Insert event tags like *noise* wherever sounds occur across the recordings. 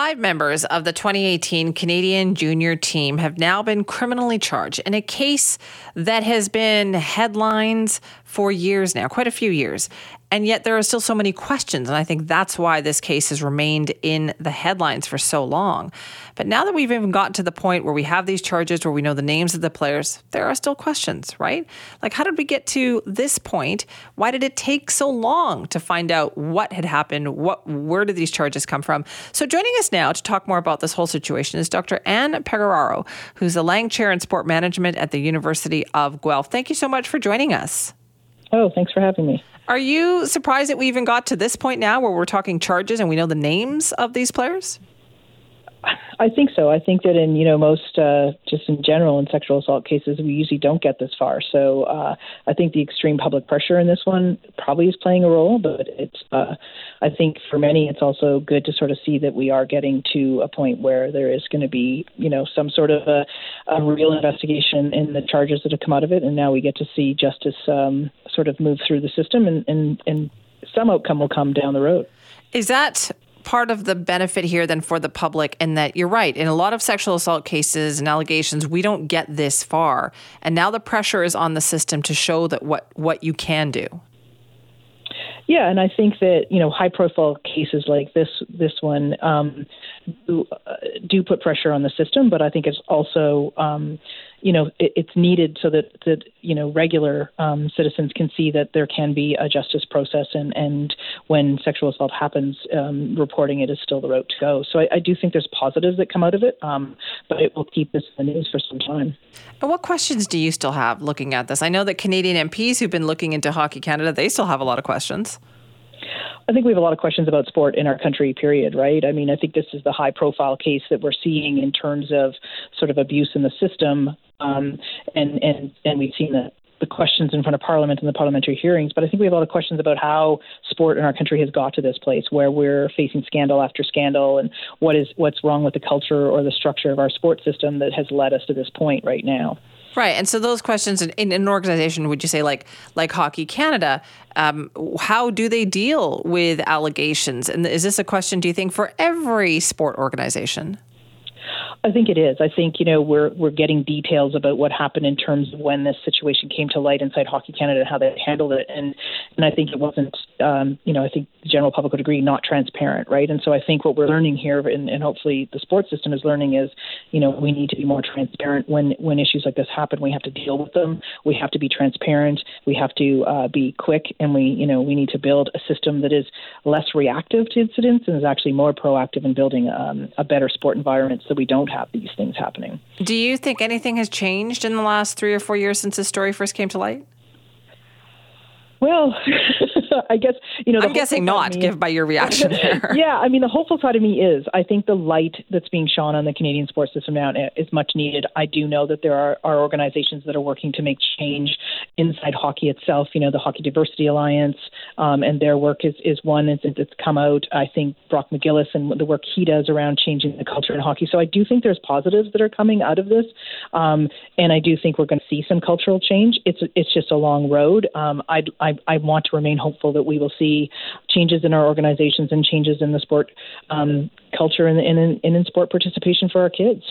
Five members of the 2018 Canadian junior team have now been criminally charged in a case that has been headlines for years now, quite a few years. And yet there are still so many questions. And I think that's why this case has remained in the headlines for so long. But now that we've even gotten to the point where we have these charges, where we know the names of the players, there are still questions, right? Like, how did we get to this point? Why did it take so long to find out what had happened? What, where did these charges come from? So joining us now to talk more about this whole situation is Dr. Ann Pegoraro, who's the Lang Chair in Sport Management at the University of Guelph. Thank you so much for joining us. Oh, thanks for having me. Are you surprised that we even got to this point now where we're talking charges and we know the names of these players? I think so. I think that in you know most uh, just in general in sexual assault cases we usually don't get this far. So uh, I think the extreme public pressure in this one probably is playing a role. But it's uh, I think for many it's also good to sort of see that we are getting to a point where there is going to be you know some sort of a, a real investigation in the charges that have come out of it, and now we get to see justice um, sort of move through the system and and and some outcome will come down the road. Is that part of the benefit here then for the public and that you're right. In a lot of sexual assault cases and allegations we don't get this far. And now the pressure is on the system to show that what what you can do. Yeah, and I think that you know high profile cases like this this one um, uh, do put pressure on the system, but I think it's also um, you know it, it's needed so that that you know regular um, citizens can see that there can be a justice process and and when sexual assault happens um, reporting it is still the route to go. So I, I, do think there's positives that come out of it um, but it will keep this in the news for some time. And what questions do you still have looking at this? I know that Canadian MPs who've been looking into Hockey Canada they still have a lot of questions I think we have a lot of questions about sport in our country, period, right? I mean, I think this is the high profile case that we're seeing in terms of sort of abuse in the system. Um, and, and, and we've seen the, the questions in front of Parliament and the parliamentary hearings. But I think we have a lot of questions about how sport in our country has got to this place where we're facing scandal after scandal and what is what's wrong with the culture or the structure of our sports system that has led us to this point right now. Right, and so those questions in, in an organization, would you say like like Hockey Canada, um, how do they deal with allegations? And is this a question, do you think, for every sport organization? I think it is. I think you know we're we're getting details about what happened in terms of when this situation came to light inside Hockey Canada and how they handled it, and and I think it wasn't. Um, you know, I think the general public would agree not transparent, right? And so I think what we're learning here, and, and hopefully the sports system is learning, is you know we need to be more transparent when when issues like this happen. We have to deal with them. We have to be transparent. We have to uh, be quick, and we you know we need to build a system that is less reactive to incidents and is actually more proactive in building um, a better sport environment so we don't have these things happening. Do you think anything has changed in the last three or four years since this story first came to light? Well, *laughs* I guess you know. I'm guessing not, give by your reaction *laughs* there. yeah, I mean, the hopeful side of me is I think the light that's being shone on the Canadian sports system now is much needed. I do know that there are, are organizations that are working to make change inside hockey itself. You know, the Hockey Diversity Alliance, um, and their work is is one that's come out. I think Brock McGillis and the work he does around changing the culture in hockey. So I do think there's positives that are coming out of this, um, and I do think we're going to see some cultural change. It's it's just a long road. Um, I I, I want to remain hopeful that we will see changes in our organizations and changes in the sport um, culture and, and, and in sport participation for our kids.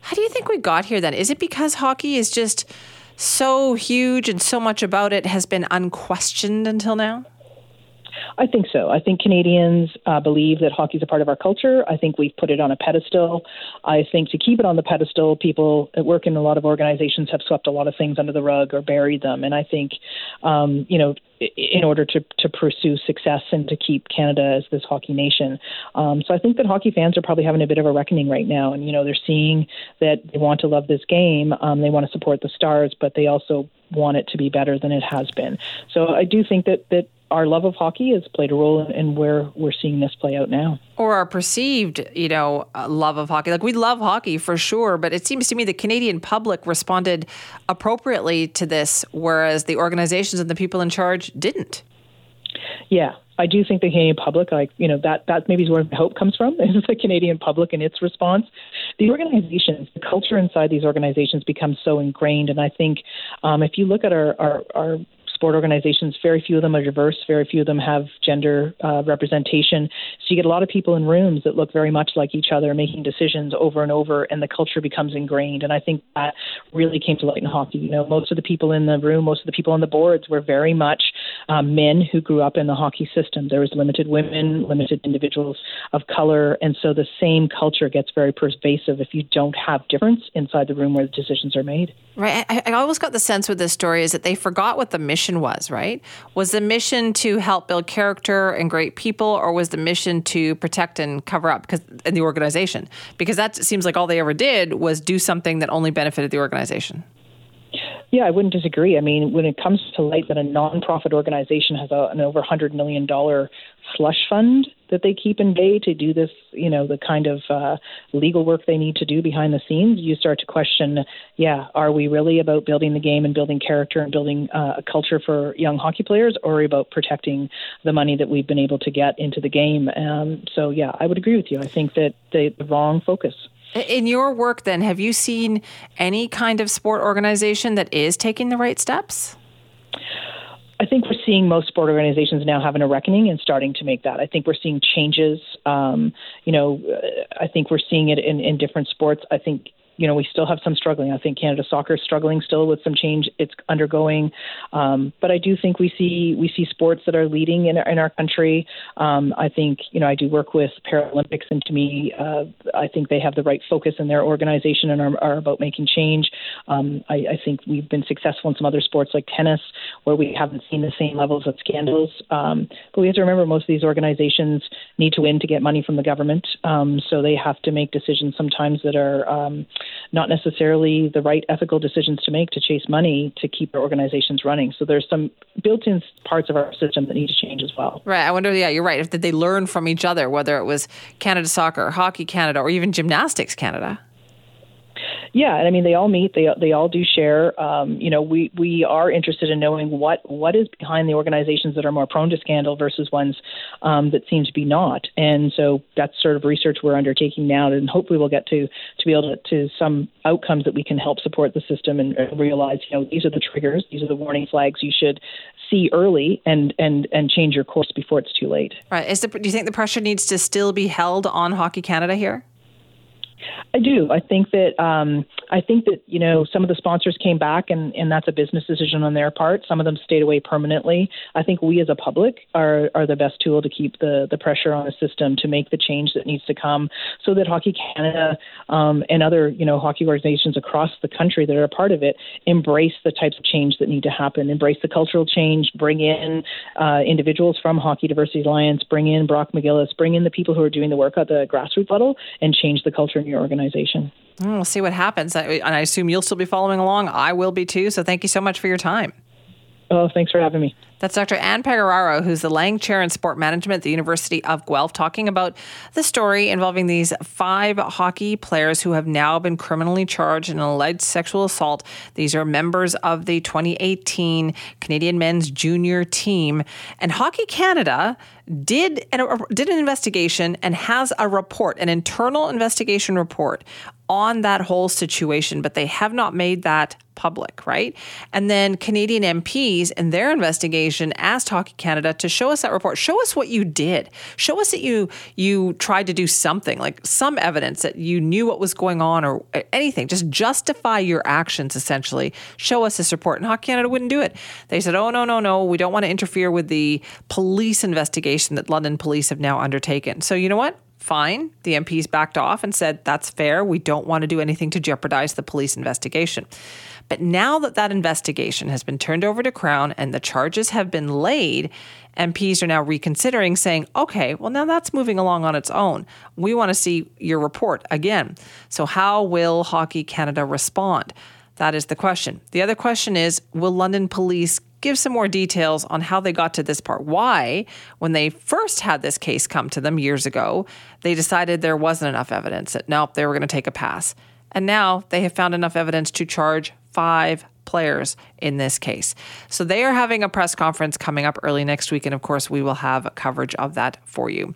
How do you think we got here then? Is it because hockey is just so huge and so much about it has been unquestioned until now? I think so. I think Canadians uh, believe that hockey is a part of our culture. I think we've put it on a pedestal. I think to keep it on the pedestal, people that work in a lot of organizations have swept a lot of things under the rug or buried them. And I think, um, you know, in order to, to pursue success and to keep Canada as this hockey nation. Um, so I think that hockey fans are probably having a bit of a reckoning right now. And, you know, they're seeing that they want to love this game. Um, they want to support the Stars, but they also want it to be better than it has been. So I do think that, that our love of hockey has played a role in, in, where we're seeing this play out now. Or our perceived, you know, uh, love of hockey. Like we love hockey for sure, but it seems to me the Canadian public responded appropriately to this, whereas the organizations and the people in charge didn't. Yeah, I do think the Canadian public, like you know, that that maybe is where hope comes from. *laughs* Is the Canadian public and its response. The organizations, the culture inside these organizations becomes so ingrained, and I think um, if you look at our, our our sport organizations, very few of them are diverse, very few of them have gender uh, representation. So you get a lot of people in rooms that look very much like each other, making decisions over and over, and the culture becomes ingrained. And I think that really came to light in hockey. You know, most of the people in the room, most of the people on the boards were very much um, men who grew up in the hockey system. There was limited women, limited individuals of color, and so the same culture gets very pervasive if you don't have difference inside the room where the decisions are made. Right. I, I always got the sense with this story is that they forgot what the mission was. Right. Was the mission to help build character and great people, or was the mission to protect and cover up because in uh, the organization? Because that seems like all they ever did was do something that only benefited the organization. Yeah, I wouldn't disagree. I mean, when it comes to light that a nonprofit organization has a, an over $100 million slush fund that they keep in bay to do this, you know, the kind of uh, legal work they need to do behind the scenes, you start to question, yeah, are we really about building the game and building character and building uh, a culture for young hockey players, or are we about protecting the money that we've been able to get into the game? Um, so, yeah, I would agree with you. I think that the, the wrong focus. In your work, then, have you seen any kind of sport organization that is taking the right steps? I think we're seeing most sport organizations now having a reckoning and starting to make that. I think we're seeing changes. Um, you know, I think we're seeing it in, in different sports. I think you know, we still have some struggling. I think Canada Soccer is struggling still with some change it's undergoing, um, but I do think we see we see sports that are leading in our, in our country. Um, I think you know I do work with Paralympics, and to me, uh, I think they have the right focus in their organization and are, are about making change. Um, I, I think we've been successful in some other sports like tennis, where we haven't seen the same levels of scandals. Um, but we have to remember most of these organizations need to win to get money from the government, um, so they have to make decisions sometimes that are um, not necessarily the right ethical decisions to make to chase money to keep their organizations running. So there's some built-in parts of our system that need to change as well. Right. I wonder. Yeah, you're right. If did they learn from each other, whether it was Canada Soccer, Hockey Canada, or even Gymnastics Canada? Yeah, and I mean they all meet. They they all do share. Um, you know, we we are interested in knowing what what is behind the organizations that are more prone to scandal versus ones um, that seem to be not. And so that's sort of research we're undertaking now, and hopefully we'll get to to be able to, to some outcomes that we can help support the system and realize. You know, these are the triggers. These are the warning flags you should see early and and and change your course before it's too late. Right. Is the, do you think the pressure needs to still be held on Hockey Canada here? I do. I think that um, I think that you know some of the sponsors came back, and and that's a business decision on their part. Some of them stayed away permanently. I think we as a public are are the best tool to keep the the pressure on the system to make the change that needs to come, so that Hockey Canada um, and other you know hockey organizations across the country that are a part of it embrace the types of change that need to happen, embrace the cultural change, bring in uh, individuals from Hockey Diversity Alliance, bring in Brock McGillis, bring in the people who are doing the work at the grassroots level, and change the culture your organization. We'll see what happens. And I assume you'll still be following along. I will be too. So thank you so much for your time. Oh, thanks for having me. That's Dr. Ann Pegoraro, who's the Lang Chair in Sport Management at the University of Guelph, talking about the story involving these five hockey players who have now been criminally charged in an alleged sexual assault. These are members of the 2018 Canadian men's junior team. And Hockey Canada did an, did an investigation and has a report, an internal investigation report on that whole situation, but they have not made that public, right? And then Canadian MPs in their investigation asked Hockey Canada to show us that report. Show us what you did. Show us that you you tried to do something, like some evidence that you knew what was going on or anything. Just justify your actions essentially. Show us this report. And Hockey Canada wouldn't do it. They said, "Oh no, no, no, we don't want to interfere with the police investigation that London police have now undertaken." So, you know what? Fine. The MPs backed off and said, that's fair. We don't want to do anything to jeopardize the police investigation. But now that that investigation has been turned over to Crown and the charges have been laid, MPs are now reconsidering, saying, okay, well, now that's moving along on its own. We want to see your report again. So, how will Hockey Canada respond? That is the question. The other question is Will London police give some more details on how they got to this part. Why, when they first had this case come to them years ago, they decided there wasn't enough evidence that nope, they were going to take a pass. And now they have found enough evidence to charge five players in this case. So they are having a press conference coming up early next week. And of course, we will have coverage of that for you.